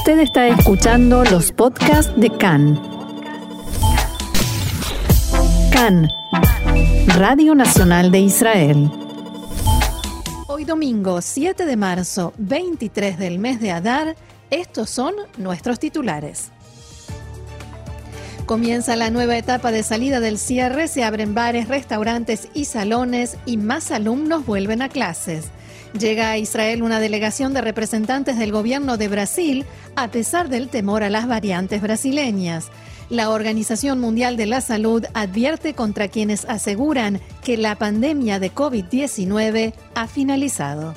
Usted está escuchando los podcasts de CAN. CAN, Radio Nacional de Israel. Hoy domingo 7 de marzo, 23 del mes de Adar, estos son nuestros titulares. Comienza la nueva etapa de salida del cierre, se abren bares, restaurantes y salones y más alumnos vuelven a clases. Llega a Israel una delegación de representantes del gobierno de Brasil a pesar del temor a las variantes brasileñas. La Organización Mundial de la Salud advierte contra quienes aseguran que la pandemia de COVID-19 ha finalizado.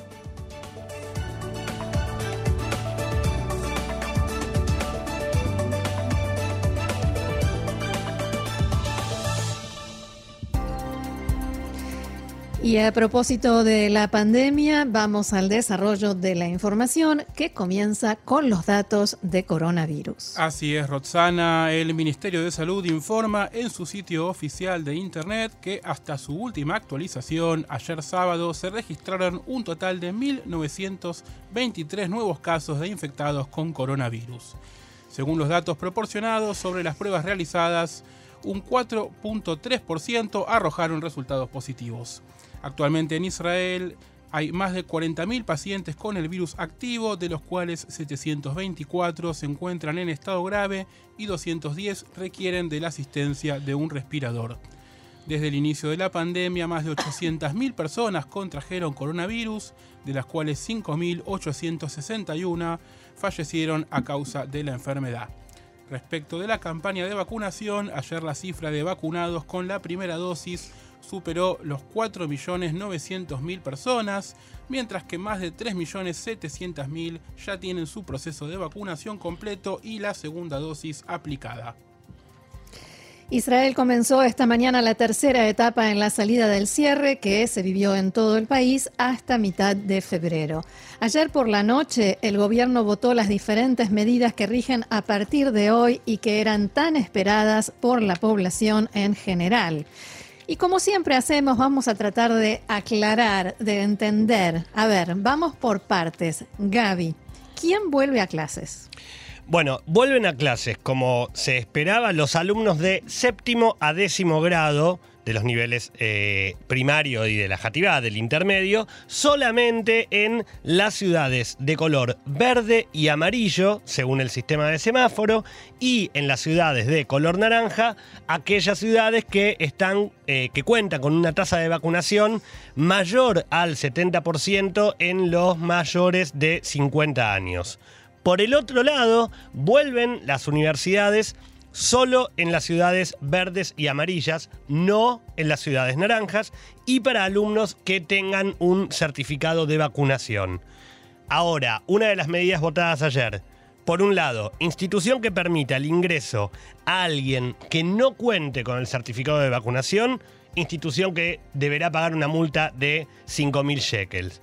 Y a propósito de la pandemia, vamos al desarrollo de la información que comienza con los datos de coronavirus. Así es, Roxana. El Ministerio de Salud informa en su sitio oficial de Internet que hasta su última actualización, ayer sábado, se registraron un total de 1.923 nuevos casos de infectados con coronavirus. Según los datos proporcionados sobre las pruebas realizadas, un 4.3% arrojaron resultados positivos. Actualmente en Israel hay más de 40.000 pacientes con el virus activo, de los cuales 724 se encuentran en estado grave y 210 requieren de la asistencia de un respirador. Desde el inicio de la pandemia, más de 800.000 personas contrajeron coronavirus, de las cuales 5.861 fallecieron a causa de la enfermedad. Respecto de la campaña de vacunación, ayer la cifra de vacunados con la primera dosis superó los 4.900.000 personas, mientras que más de 3.700.000 ya tienen su proceso de vacunación completo y la segunda dosis aplicada. Israel comenzó esta mañana la tercera etapa en la salida del cierre que se vivió en todo el país hasta mitad de febrero. Ayer por la noche el gobierno votó las diferentes medidas que rigen a partir de hoy y que eran tan esperadas por la población en general. Y como siempre hacemos, vamos a tratar de aclarar, de entender. A ver, vamos por partes. Gaby, ¿quién vuelve a clases? Bueno, vuelven a clases como se esperaba los alumnos de séptimo a décimo grado de los niveles eh, primario y de la Jativá, del intermedio, solamente en las ciudades de color verde y amarillo, según el sistema de semáforo, y en las ciudades de color naranja, aquellas ciudades que están, eh, que cuentan con una tasa de vacunación mayor al 70% en los mayores de 50 años. Por el otro lado, vuelven las universidades solo en las ciudades verdes y amarillas, no en las ciudades naranjas, y para alumnos que tengan un certificado de vacunación. Ahora, una de las medidas votadas ayer. Por un lado, institución que permita el ingreso a alguien que no cuente con el certificado de vacunación, institución que deberá pagar una multa de 5.000 shekels.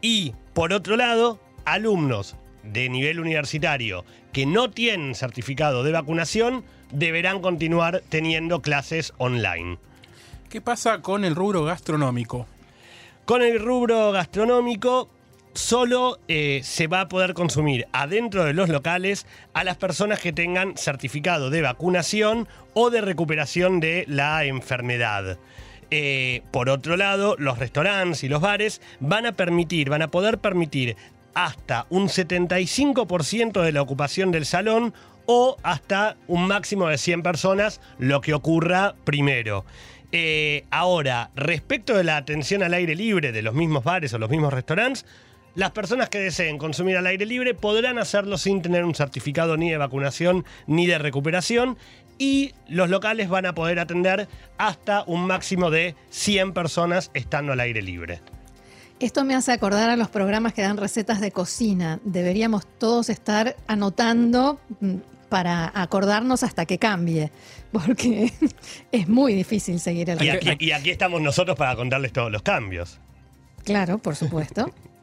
Y, por otro lado, alumnos de nivel universitario que no tienen certificado de vacunación deberán continuar teniendo clases online. ¿Qué pasa con el rubro gastronómico? Con el rubro gastronómico solo eh, se va a poder consumir adentro de los locales a las personas que tengan certificado de vacunación o de recuperación de la enfermedad. Eh, por otro lado, los restaurantes y los bares van a permitir, van a poder permitir hasta un 75% de la ocupación del salón o hasta un máximo de 100 personas, lo que ocurra primero. Eh, ahora, respecto de la atención al aire libre de los mismos bares o los mismos restaurantes, las personas que deseen consumir al aire libre podrán hacerlo sin tener un certificado ni de vacunación ni de recuperación y los locales van a poder atender hasta un máximo de 100 personas estando al aire libre. Esto me hace acordar a los programas que dan recetas de cocina. Deberíamos todos estar anotando mm, para acordarnos hasta que cambie, porque es muy difícil seguir el y aquí, y aquí estamos nosotros para contarles todos los cambios. Claro, por supuesto.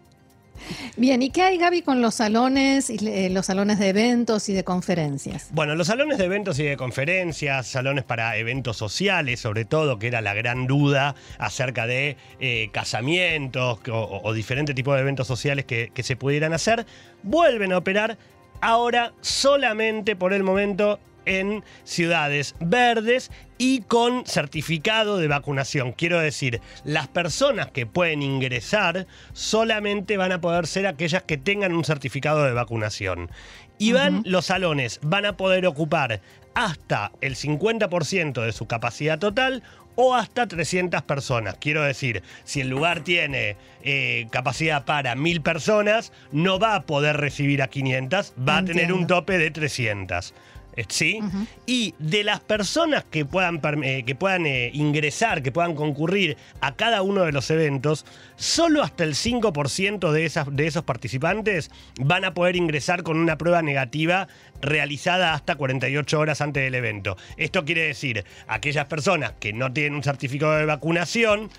Bien, ¿y qué hay, Gaby, con los salones, eh, los salones de eventos y de conferencias? Bueno, los salones de eventos y de conferencias, salones para eventos sociales, sobre todo, que era la gran duda acerca de eh, casamientos o, diferentes tipos de eventos sociales que se pudieran hacer, vuelven a operar ahora solamente por el momento en ciudades verdes y con certificado de vacunación. Quiero decir, las personas que pueden ingresar solamente van a poder ser aquellas que tengan un certificado de vacunación. Y van los salones, van a poder ocupar hasta el 50% de su capacidad total o hasta 300 personas. Quiero decir, si el lugar tiene eh, capacidad para 1000 personas, no va a poder recibir a 500, va a tener un tope de 300. Eh, ¿Sí? Y de las personas que puedan, eh, que puedan eh, ingresar, que puedan concurrir a cada uno de los eventos, solo hasta el 5% de, esas, de esos participantes van a poder ingresar con una prueba negativa realizada hasta 48 horas antes del evento. Esto quiere decir, aquellas personas que no tienen un certificado de vacunación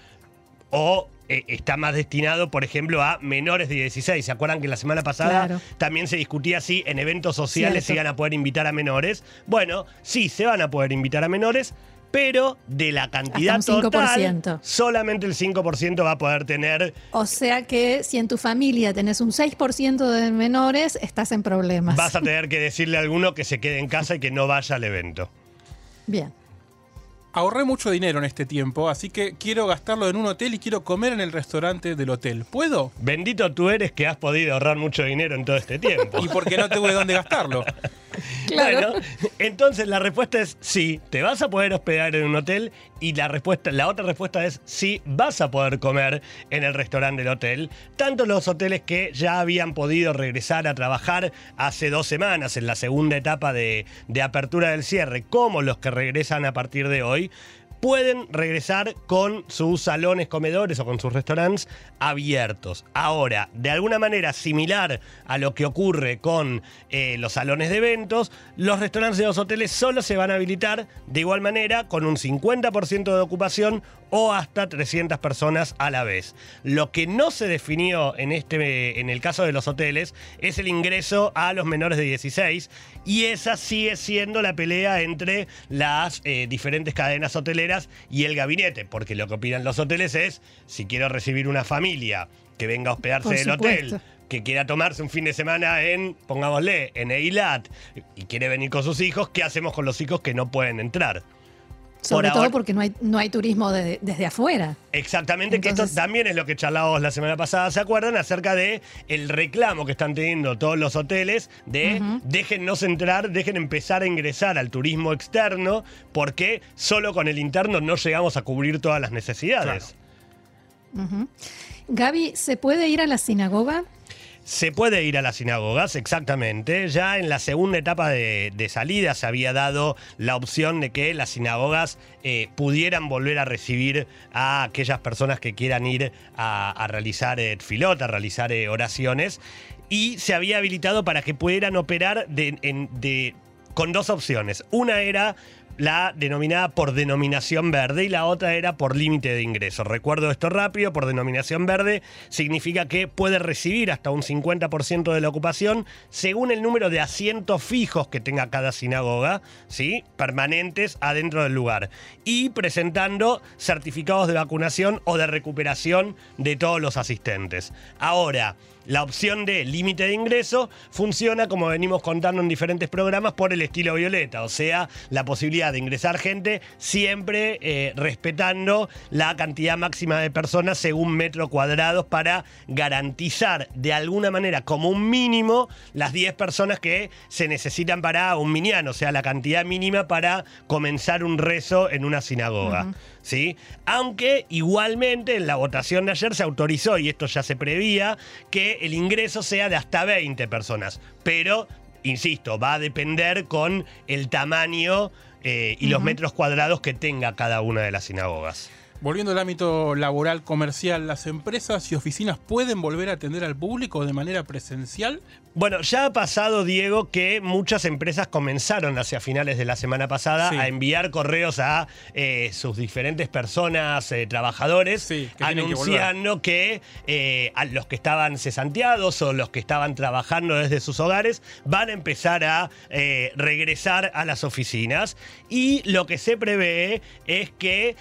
o eh, está más destinado, por ejemplo, a menores de 16. ¿Se acuerdan que la semana pasada también se discutía si en eventos sociales se iban a poder invitar a menores? Bueno, sí, se van a poder invitar a menores, pero de la cantidad total, solamente el 5% va a poder tener. O sea que si en tu familia tenés un 6% de menores, estás en problemas. Vas a tener que decirle a alguno que se quede en casa y que no vaya al evento. Bien. Ahorré mucho dinero en este tiempo, así que quiero gastarlo en un hotel y quiero comer en el restaurante del hotel. ¿Puedo? Bendito tú eres que has podido ahorrar mucho dinero en todo este tiempo. ¿Y por qué no de dónde gastarlo? Claro. Bueno, entonces la respuesta es sí, te vas a poder hospedar en un hotel y la respuesta, la otra respuesta es sí, vas a poder comer en el restaurante del hotel. Tanto los hoteles que ya habían podido regresar a trabajar hace dos semanas en la segunda etapa de, de apertura del cierre, como los que regresan a partir de hoy, pueden regresar con sus salones comedores o con sus restaurantes abiertos. Ahora, de alguna manera similar a lo que ocurre con eh, los salones de eventos, los restaurantes de los hoteles solo se van a habilitar de igual manera con un 50% de ocupación o hasta 300 personas a la vez. Lo que no se definió en, este, en el caso de los hoteles es el ingreso a los menores de 16 y esa sigue siendo la pelea entre las eh, diferentes cadenas hoteleras y el gabinete, porque lo que opinan los hoteles es, si quiero recibir una familia que venga a hospedarse del hotel, que quiera tomarse un fin de semana en, pongámosle, en Eilat, y quiere venir con sus hijos, ¿qué hacemos con los hijos que no pueden entrar? Sobre todo porque no hay, no hay turismo desde afuera. Exactamente, que esto también es lo que charlábamos la semana pasada, ¿se acuerdan? Acerca de el reclamo que están teniendo todos los hoteles de déjennos entrar, dejen empezar a ingresar al turismo externo, porque solo con el interno no llegamos a cubrir todas las necesidades. Gaby, ¿se puede ir a la sinagoga? Se puede ir a las sinagogas, exactamente. Ya en la segunda etapa de, salida se había dado la opción de que las sinagogas eh, pudieran volver a recibir a aquellas personas que quieran ir a, realizar eh, filota, a realizar eh, oraciones. Y se había habilitado para que pudieran operar con dos opciones. Una era la denominada por denominación verde y la otra era por límite de ingreso. Recuerdo esto rápido, por denominación verde significa que puede recibir hasta un 50% de la ocupación según el número de asientos fijos que tenga cada sinagoga, ¿sí? permanentes adentro del lugar, y presentando certificados de vacunación o de recuperación de todos los asistentes. Ahora, la opción de límite de ingreso funciona, como venimos contando en diferentes programas, por el estilo violeta, o sea, la posibilidad de ingresar gente siempre eh, respetando la cantidad máxima de personas según metros cuadrados para garantizar de alguna manera como un mínimo las 10 personas que se necesitan para un miniano, o sea, la cantidad mínima para comenzar un rezo en una sinagoga. ¿Sí? Aunque igualmente en la votación de ayer se autorizó, y esto ya se prevía, que el ingreso sea de hasta 20 personas. Pero, insisto, va a depender con el tamaño eh, y los metros cuadrados que tenga cada una de las sinagogas. Volviendo al ámbito laboral comercial, ¿las empresas y oficinas pueden volver a atender al público de manera presencial? Bueno, ya ha pasado, Diego, que muchas empresas comenzaron hacia finales de la semana pasada a enviar correos a eh, sus diferentes personas, eh, trabajadores, anunciando que, eh, a los que estaban cesanteados o los que estaban trabajando desde sus hogares van a empezar a regresar a las oficinas. Y lo que se prevé es que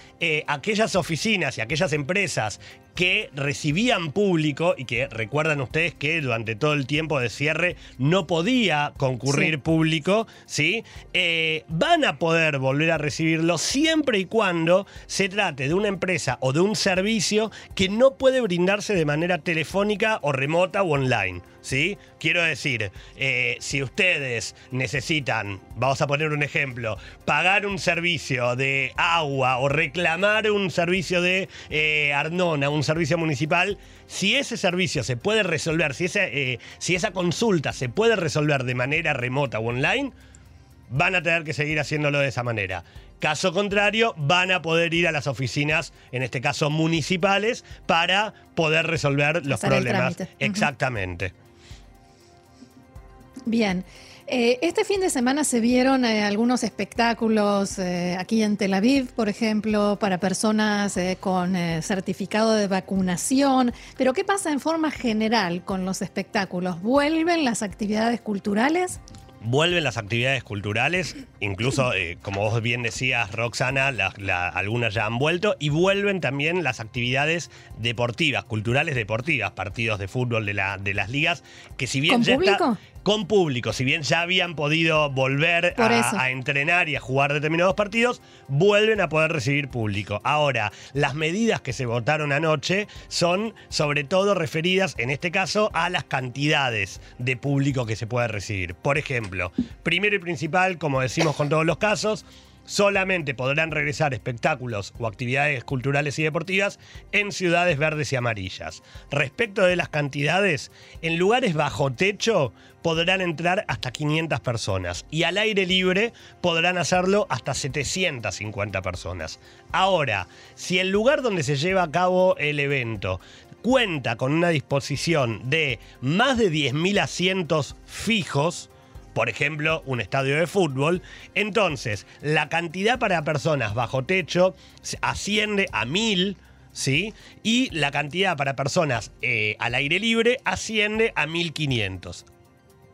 aquellas oficinas y aquellas empresas que recibían público y que recuerdan ustedes que durante todo el tiempo de cierre no podía concurrir Sí. público, ¿sí? Eh, van a poder volver a recibirlo siempre y cuando se trate de una empresa o de un servicio que no puede brindarse de manera telefónica o remota o online. ¿Sí? Quiero decir, eh, si ustedes necesitan, vamos a poner un ejemplo, pagar un servicio de agua o reclamar un servicio de eh, Arnona, un servicio municipal, si ese servicio se puede resolver, si, ese, eh, si esa consulta se puede resolver de manera remota o online, van a tener que seguir haciéndolo de esa manera. Caso contrario, van a poder ir a las oficinas, en este caso municipales, para poder resolver los Hacer problemas. Exactamente. Bien. Eh, este fin de semana se vieron eh, algunos espectáculos eh, aquí en Tel Aviv, por ejemplo, para personas eh, con eh, certificado de vacunación. Pero ¿qué pasa en forma general con los espectáculos? ¿Vuelven las actividades culturales? Vuelven las actividades culturales, incluso, como vos bien decías, Roxana, la- la- algunas ya han vuelto, y vuelven también las actividades deportivas, culturales deportivas, partidos de fútbol de, la, de las ligas, que si bien ¿Con ya está- público? Con público, si bien ya habían podido volver a entrenar y a jugar determinados partidos, vuelven a poder recibir público. Ahora, las medidas que se votaron anoche son sobre todo referidas, en este caso, a las cantidades de público que se puede recibir. Por ejemplo, primero y principal, como decimos con todos los casos, solamente podrán regresar espectáculos o actividades culturales y deportivas en ciudades verdes y amarillas. Respecto de las cantidades, en lugares bajo techo podrán entrar hasta 500 personas y al aire libre podrán hacerlo hasta 750 personas. Ahora, si el lugar donde se lleva a cabo el evento cuenta con una disposición de más de 10.000 asientos fijos, por ejemplo, un estadio de fútbol, entonces la cantidad para personas bajo techo asciende a mil, ¿sí? Y la cantidad para personas eh, al aire libre asciende a 1500.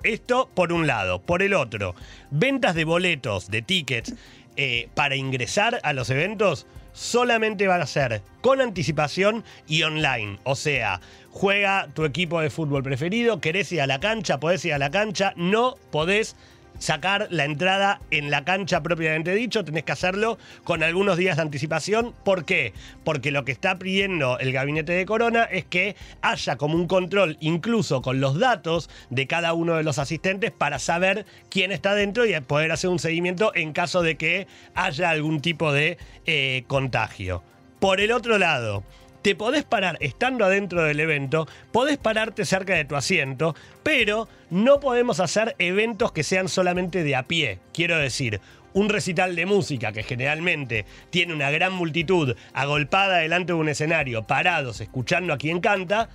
Esto por un lado. Por el otro, ventas de boletos, de tickets, eh, para ingresar a los eventos solamente van a ser con anticipación y online. O sea, juega tu equipo de fútbol preferido, querés ir a la cancha, podés ir a la cancha, no podés sacar la entrada en la cancha propiamente dicho, tenés que hacerlo con algunos días de anticipación. ¿Por qué? Porque lo que está pidiendo el gabinete de Corona es que haya como un control incluso con los datos de cada uno de los asistentes para saber quién está dentro y poder hacer un seguimiento en caso de que haya algún tipo de eh, contagio. Por el otro lado, te podés parar estando adentro del evento, podés pararte cerca de tu asiento, pero no podemos hacer eventos que sean solamente de a pie. Quiero decir, un recital de música que generalmente tiene una gran multitud agolpada delante de un escenario, parados, escuchando a quien canta,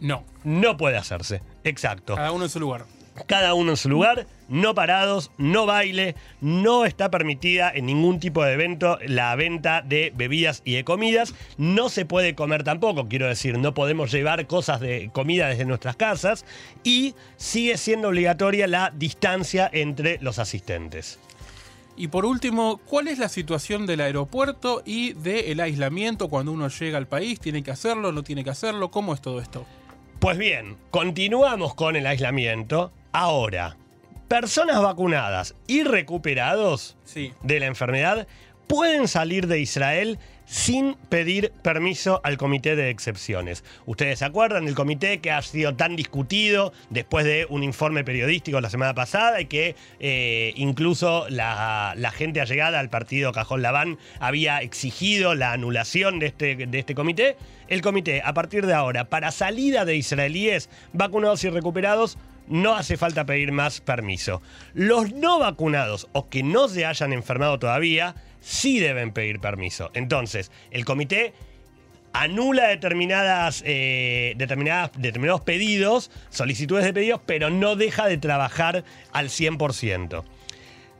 No, no puede hacerse. Exacto cada uno en su lugar. Cada uno en su lugar, no parados, no baile, no está permitida en ningún tipo de evento la venta de bebidas y de comidas, no se puede comer tampoco, quiero decir, no podemos llevar cosas de comida desde nuestras casas y sigue siendo obligatoria la distancia entre los asistentes. Y por último, ¿cuál es la situación del aeropuerto y del aislamiento cuando uno llega al país? ¿Tiene que hacerlo? ¿No tiene que hacerlo? ¿Cómo es todo esto? Pues bien, continuamos con el aislamiento. Ahora, personas vacunadas y recuperados Sí. de la enfermedad pueden salir de Israel sin pedir permiso al comité de excepciones. Ustedes se acuerdan del comité que ha sido tan discutido después de un informe periodístico la semana pasada y que eh, incluso la, la gente allegada al partido Cajón Labán había exigido la anulación de este, de este comité. El comité, a partir de ahora, para salida de israelíes vacunados y recuperados, no hace falta pedir más permiso. Los no vacunados o que no se hayan enfermado todavía, sí deben pedir permiso. Entonces, el comité anula determinadas, eh, determinadas, determinados pedidos, solicitudes de pedidos, pero no deja de trabajar al 100%.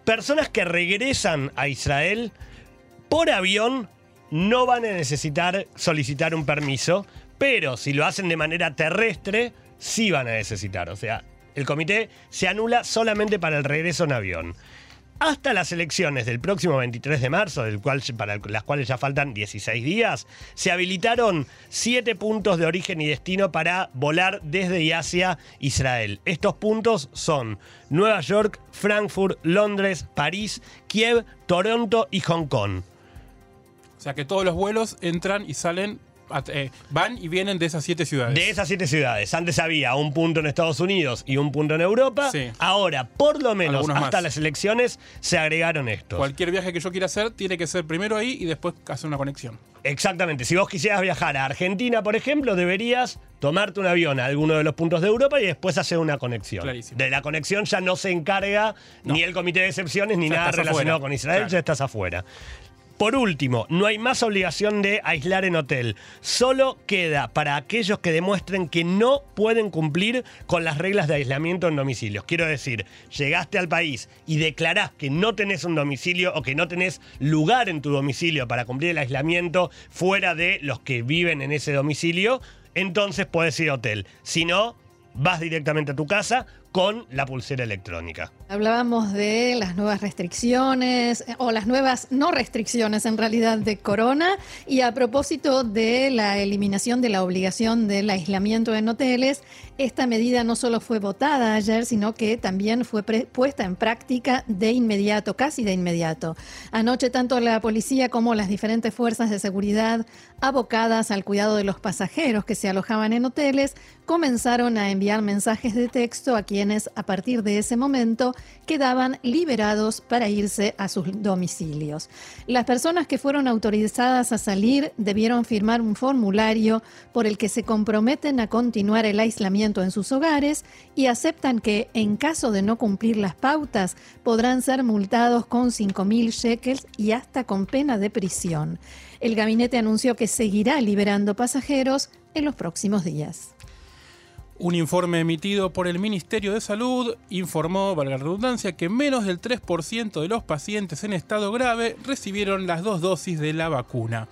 Personas que regresan a Israel por avión no van a necesitar solicitar un permiso, pero si lo hacen de manera terrestre, sí van a necesitar. O sea, el comité se anula solamente para el regreso en avión. hasta las elecciones del próximo 23 de marzo, del cual, para las cuales ya faltan 16 días, se habilitaron 7 puntos de origen y destino para volar desde y hacia Israel. Estos puntos son Nueva York, Frankfurt, Londres, París, Kiev, Toronto y Hong Kong. O sea que todos los vuelos entran y salen eh, van y vienen de esas siete ciudades. De esas siete ciudades. Antes había un punto en Estados Unidos y un punto en Europa. Ahora, por lo menos hasta las elecciones, se agregaron estos. Cualquier viaje que yo quiera hacer tiene que ser primero ahí y después hacer una conexión. Exactamente. Si vos quisieras viajar a Argentina, por ejemplo, deberías tomarte un avión a alguno de los puntos de Europa y después hacer una conexión. De la conexión ya no se encarga ni el comité de excepciones ni nada relacionado con Israel, ya estás afuera. Por último, no hay más obligación de aislar en hotel. Solo queda para aquellos que demuestren que no pueden cumplir con las reglas de aislamiento en domicilios. Quiero decir, llegaste al país y declarás que no tenés un domicilio o que no tenés lugar en tu domicilio para cumplir el aislamiento fuera de los que viven en ese domicilio, entonces puedes ir a hotel. Si no, vas directamente a tu casa con la pulsera electrónica. Hablábamos de las nuevas restricciones eh, o las nuevas no restricciones en realidad de corona y a propósito de la eliminación de la obligación del aislamiento en hoteles, esta medida no solo fue votada ayer, sino que también fue puesta en práctica de inmediato, casi de inmediato. Anoche tanto la policía como las diferentes fuerzas de seguridad abocadas al cuidado de los pasajeros que se alojaban en hoteles comenzaron a enviar mensajes de texto a quienes a partir de ese momento quedaban liberados para irse a sus domicilios. Las personas que fueron autorizadas a salir debieron firmar un formulario por el que se comprometen a continuar el aislamiento en sus hogares y aceptan que en caso de no cumplir las pautas podrán ser multados con 5.000 shekels y hasta con pena de prisión. El gabinete anunció que seguirá liberando pasajeros en los próximos días. Un informe emitido por el Ministerio de Salud informó, valga la redundancia, que menos del 3% de los pacientes en estado grave recibieron las dos dosis de la vacuna.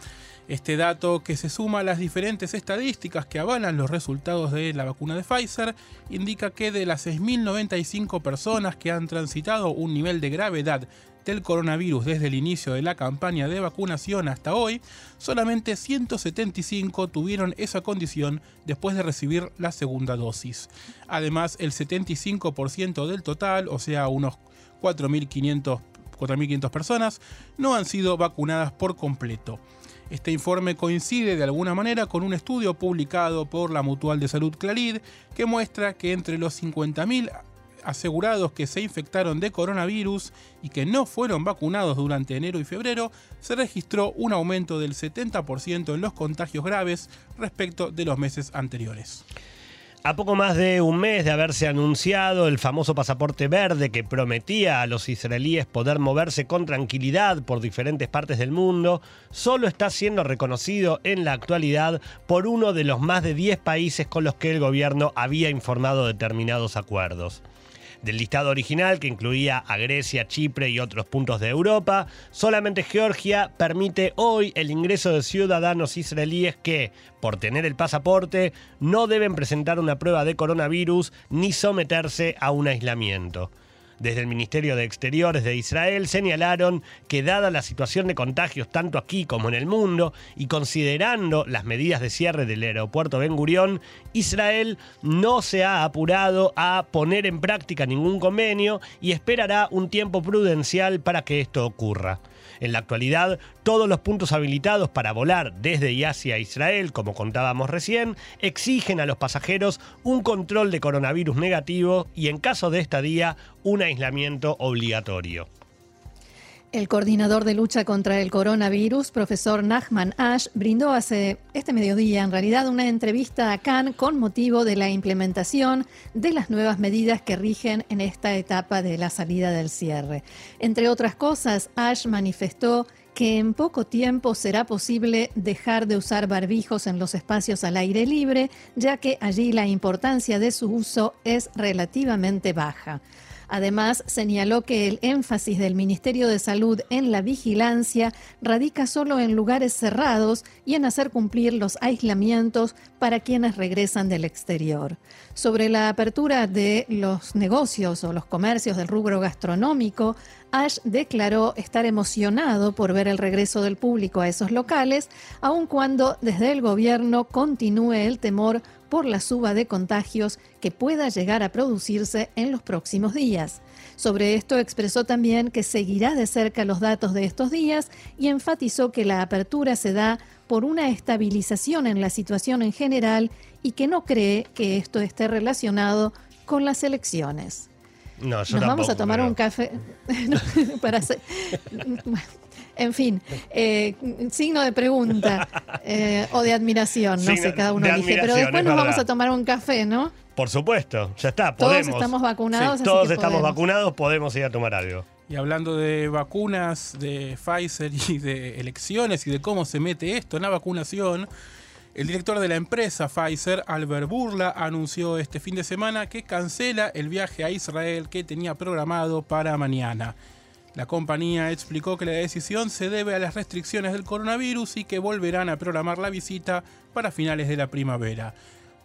Este dato, que se suma a las diferentes estadísticas que avalan los resultados de la vacuna de Pfizer, indica que de las 6.095 personas que han transitado un nivel de gravedad del coronavirus desde el inicio de la campaña de vacunación hasta hoy, solamente 175 tuvieron esa condición después de recibir la segunda dosis. Además, el 75% del total, o sea, unos 4.500 personas, no han sido vacunadas por completo. Este informe coincide de alguna manera con un estudio publicado por la Mutual de Salud Clarid que muestra que entre los 50.000 asegurados que se infectaron de coronavirus y que no fueron vacunados durante enero y febrero, se registró un aumento del 70% en los contagios graves respecto de los meses anteriores. A poco más de un mes de haberse anunciado el famoso pasaporte verde que prometía a los israelíes poder moverse con tranquilidad por diferentes partes del mundo, solo está siendo reconocido en la actualidad por uno de los más de 10 países con los que el gobierno había informado determinados acuerdos. Del listado original, que incluía a Grecia, Chipre y otros puntos de Europa, solamente Georgia permite hoy el ingreso de ciudadanos israelíes que, por tener el pasaporte, no deben presentar una prueba de coronavirus ni someterse a un aislamiento. Desde el Ministerio de Exteriores de Israel señalaron que dada la situación de contagios tanto aquí como en el mundo y considerando las medidas de cierre del aeropuerto Ben Gurión, Israel no se ha apurado a poner en práctica ningún convenio y esperará un tiempo prudencial para que esto ocurra. En la actualidad, todos los puntos habilitados para volar desde y hacia Israel, como contábamos recién, exigen a los pasajeros un control de coronavirus negativo y en caso de estadía, un aislamiento obligatorio. El coordinador de lucha contra el coronavirus, profesor Nachman Ash, brindó hace este mediodía en realidad una entrevista a Khan con motivo de la implementación de las nuevas medidas que rigen en esta etapa de la salida del cierre. Entre otras cosas, Ash manifestó que en poco tiempo será posible dejar de usar barbijos en los espacios al aire libre, ya que allí la importancia de su uso es relativamente baja. Además, señaló que el énfasis del Ministerio de Salud en la vigilancia radica solo en lugares cerrados y en hacer cumplir los aislamientos para quienes regresan del exterior. Sobre la apertura de los negocios o los comercios del rubro gastronómico, Ash declaró estar emocionado por ver el regreso del público a esos locales, aun cuando desde el gobierno continúe el temor por la suba de contagios que pueda llegar a producirse en los próximos días. Sobre esto expresó también que seguirá de cerca los datos de estos días y enfatizó que la apertura se da por una estabilización en la situación en general y que no cree que esto esté relacionado con las elecciones. No, yo Nos vamos a tomar pero- un café para hacer- En fin, eh, signo de pregunta eh, o de admiración, no Signo sé, cada uno de elige. Pero después es nos vamos a tomar un café, ¿no? Por supuesto, ya está, Todos podemos. estamos vacunados, así todos que estamos podemos. vacunados, podemos ir a tomar algo. Y hablando de vacunas, de Pfizer y de elecciones y de cómo se mete esto en la vacunación, el director de la empresa Pfizer, Albert Burla, anunció este fin de semana que cancela el viaje a Israel que tenía programado para mañana. La compañía explicó que la decisión se debe a las restricciones del coronavirus y que volverán a programar la visita para finales de la primavera.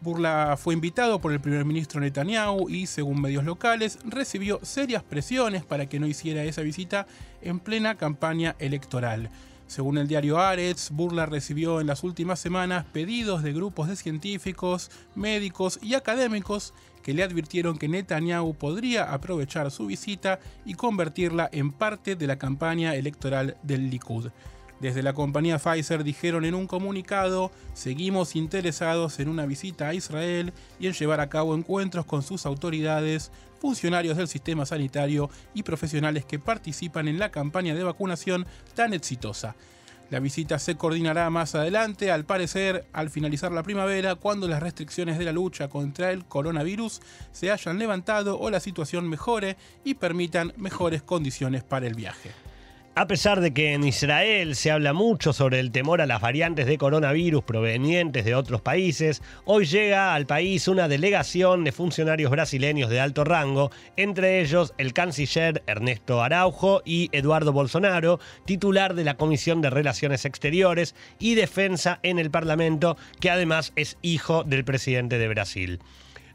Burla fue invitado por el primer ministro Netanyahu y, según medios locales, recibió serias presiones para que no hiciera esa visita en plena campaña electoral. Según el diario Aretz, Burla recibió en las últimas semanas pedidos de grupos de científicos, médicos y académicos que le advirtieron que Netanyahu podría aprovechar su visita y convertirla en parte de la campaña electoral del Likud. Desde la compañía Pfizer dijeron en un comunicado, seguimos interesados en una visita a Israel y en llevar a cabo encuentros con sus autoridades, funcionarios del sistema sanitario y profesionales que participan en la campaña de vacunación tan exitosa. La visita se coordinará más adelante, al parecer, al finalizar la primavera, cuando las restricciones de la lucha contra el coronavirus se hayan levantado o la situación mejore y permitan mejores condiciones para el viaje. A pesar de que en Israel se habla mucho sobre el temor a las variantes de coronavirus provenientes de otros países, hoy llega al país una delegación de funcionarios brasileños de alto rango, entre ellos el canciller Ernesto Araujo y Eduardo Bolsonaro, titular de la Comisión de Relaciones Exteriores y Defensa en el Parlamento, que además es hijo del presidente de Brasil.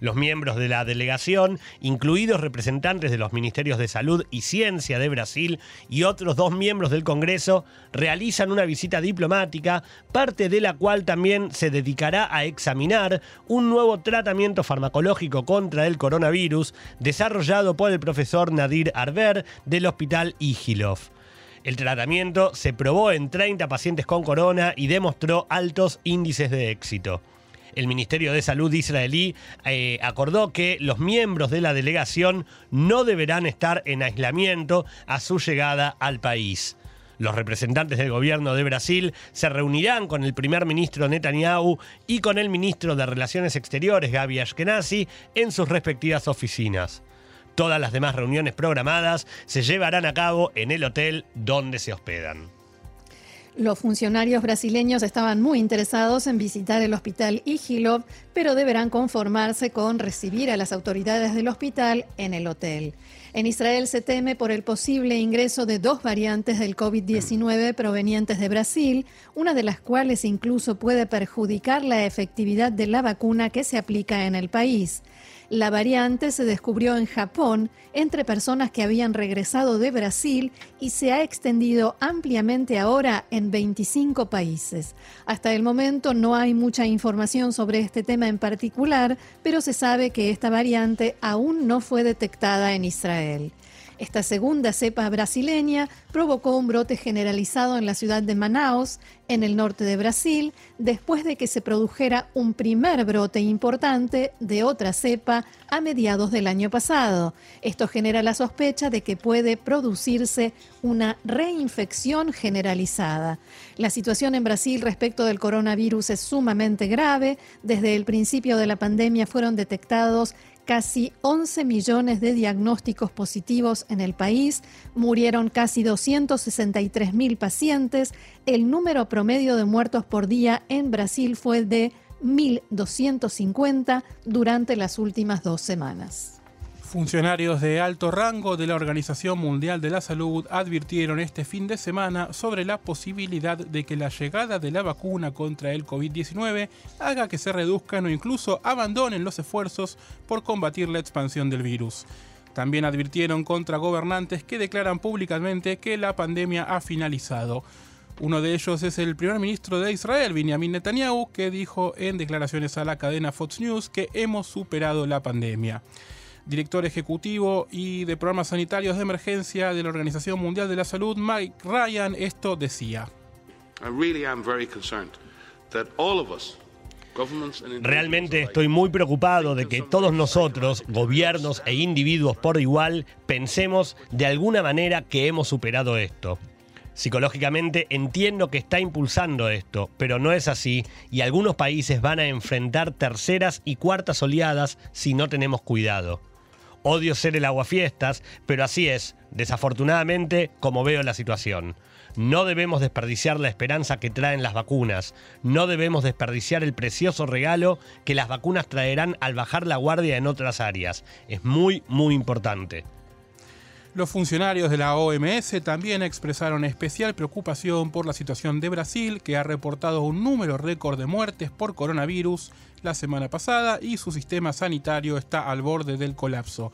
Los miembros de la delegación, incluidos representantes de los Ministerios de Salud y Ciencia de Brasil y otros dos miembros del Congreso, realizan una visita diplomática, parte de la cual también se dedicará a examinar un nuevo tratamiento farmacológico contra el coronavirus desarrollado por el profesor Nadir Arber del Hospital Igilov. El tratamiento se probó en 30 pacientes con corona y demostró altos índices de éxito. El Ministerio de Salud israelí eh, acordó que los miembros de la delegación no deberán estar en aislamiento a su llegada al país. Los representantes del gobierno de Brasil se reunirán con el primer ministro Netanyahu y con el ministro de Relaciones Exteriores Gaby Ashkenazi en sus respectivas oficinas. Todas las demás reuniones programadas se llevarán a cabo en el hotel donde se hospedan. Los funcionarios brasileños estaban muy interesados en visitar el hospital Igilov, pero deberán conformarse con recibir a las autoridades del hospital en el hotel. En Israel se teme por el posible ingreso de dos variantes del COVID-19 provenientes de Brasil, una de las cuales incluso puede perjudicar la efectividad de la vacuna que se aplica en el país. La variante se descubrió en Japón entre personas que habían regresado de Brasil y se ha extendido ampliamente ahora en 25 países. Hasta el momento no hay mucha información sobre este tema en particular, pero se sabe que esta variante aún no fue detectada en Israel. Esta segunda cepa brasileña provocó un brote generalizado en la ciudad de Manaus, en el norte de Brasil, después de que se produjera un primer brote importante de otra cepa a mediados del año pasado. Esto genera la sospecha de que puede producirse una reinfección generalizada. La situación en Brasil respecto del coronavirus es sumamente grave. Desde el principio de la pandemia fueron detectados casi 11 millones de diagnósticos positivos en el país, murieron casi 263 mil pacientes, el número promedio de muertos por día en Brasil fue de 1.250 durante las últimas dos semanas. Funcionarios de alto rango de la Organización Mundial de la Salud advirtieron este fin de semana sobre la posibilidad de que la llegada de la vacuna contra el COVID-19 haga que se reduzcan o incluso abandonen los esfuerzos por combatir la expansión del virus. También advirtieron contra gobernantes que declaran públicamente que la pandemia ha finalizado. Uno de ellos es el primer ministro de Israel, Benjamin Netanyahu, que dijo en declaraciones a la cadena Fox News que hemos superado la pandemia director ejecutivo y de programas sanitarios de emergencia de la Organización Mundial de la Salud, Mike Ryan, esto decía. Realmente estoy muy preocupado de que todos nosotros, gobiernos e individuos por igual, pensemos de alguna manera que hemos superado esto. Psicológicamente entiendo que está impulsando esto, pero no es así y algunos países van a enfrentar terceras y cuartas oleadas si no tenemos cuidado. Odio ser el aguafiestas, pero así es, desafortunadamente, como veo la situación. No debemos desperdiciar la esperanza que traen las vacunas. No debemos desperdiciar el precioso regalo que las vacunas traerán al bajar la guardia en otras áreas. Es muy, muy importante. Los funcionarios de la OMS también expresaron especial preocupación por la situación de Brasil, que ha reportado un número récord de muertes por coronavirus la semana pasada y su sistema sanitario está al borde del colapso.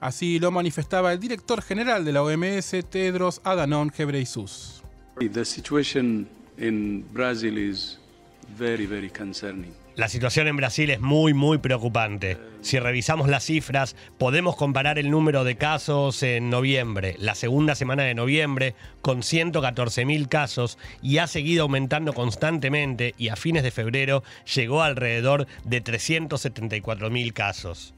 Así lo manifestaba el director general de la OMS, Tedros Adhanom Ghebreyesus. The situation in Brazil is very, very concerning. La situación en Brasil es muy, muy preocupante. Si revisamos las cifras, podemos comparar el número de casos en noviembre, la segunda semana de noviembre, con 114.000 casos y ha seguido aumentando constantemente y a fines de febrero llegó alrededor de 374.000 casos.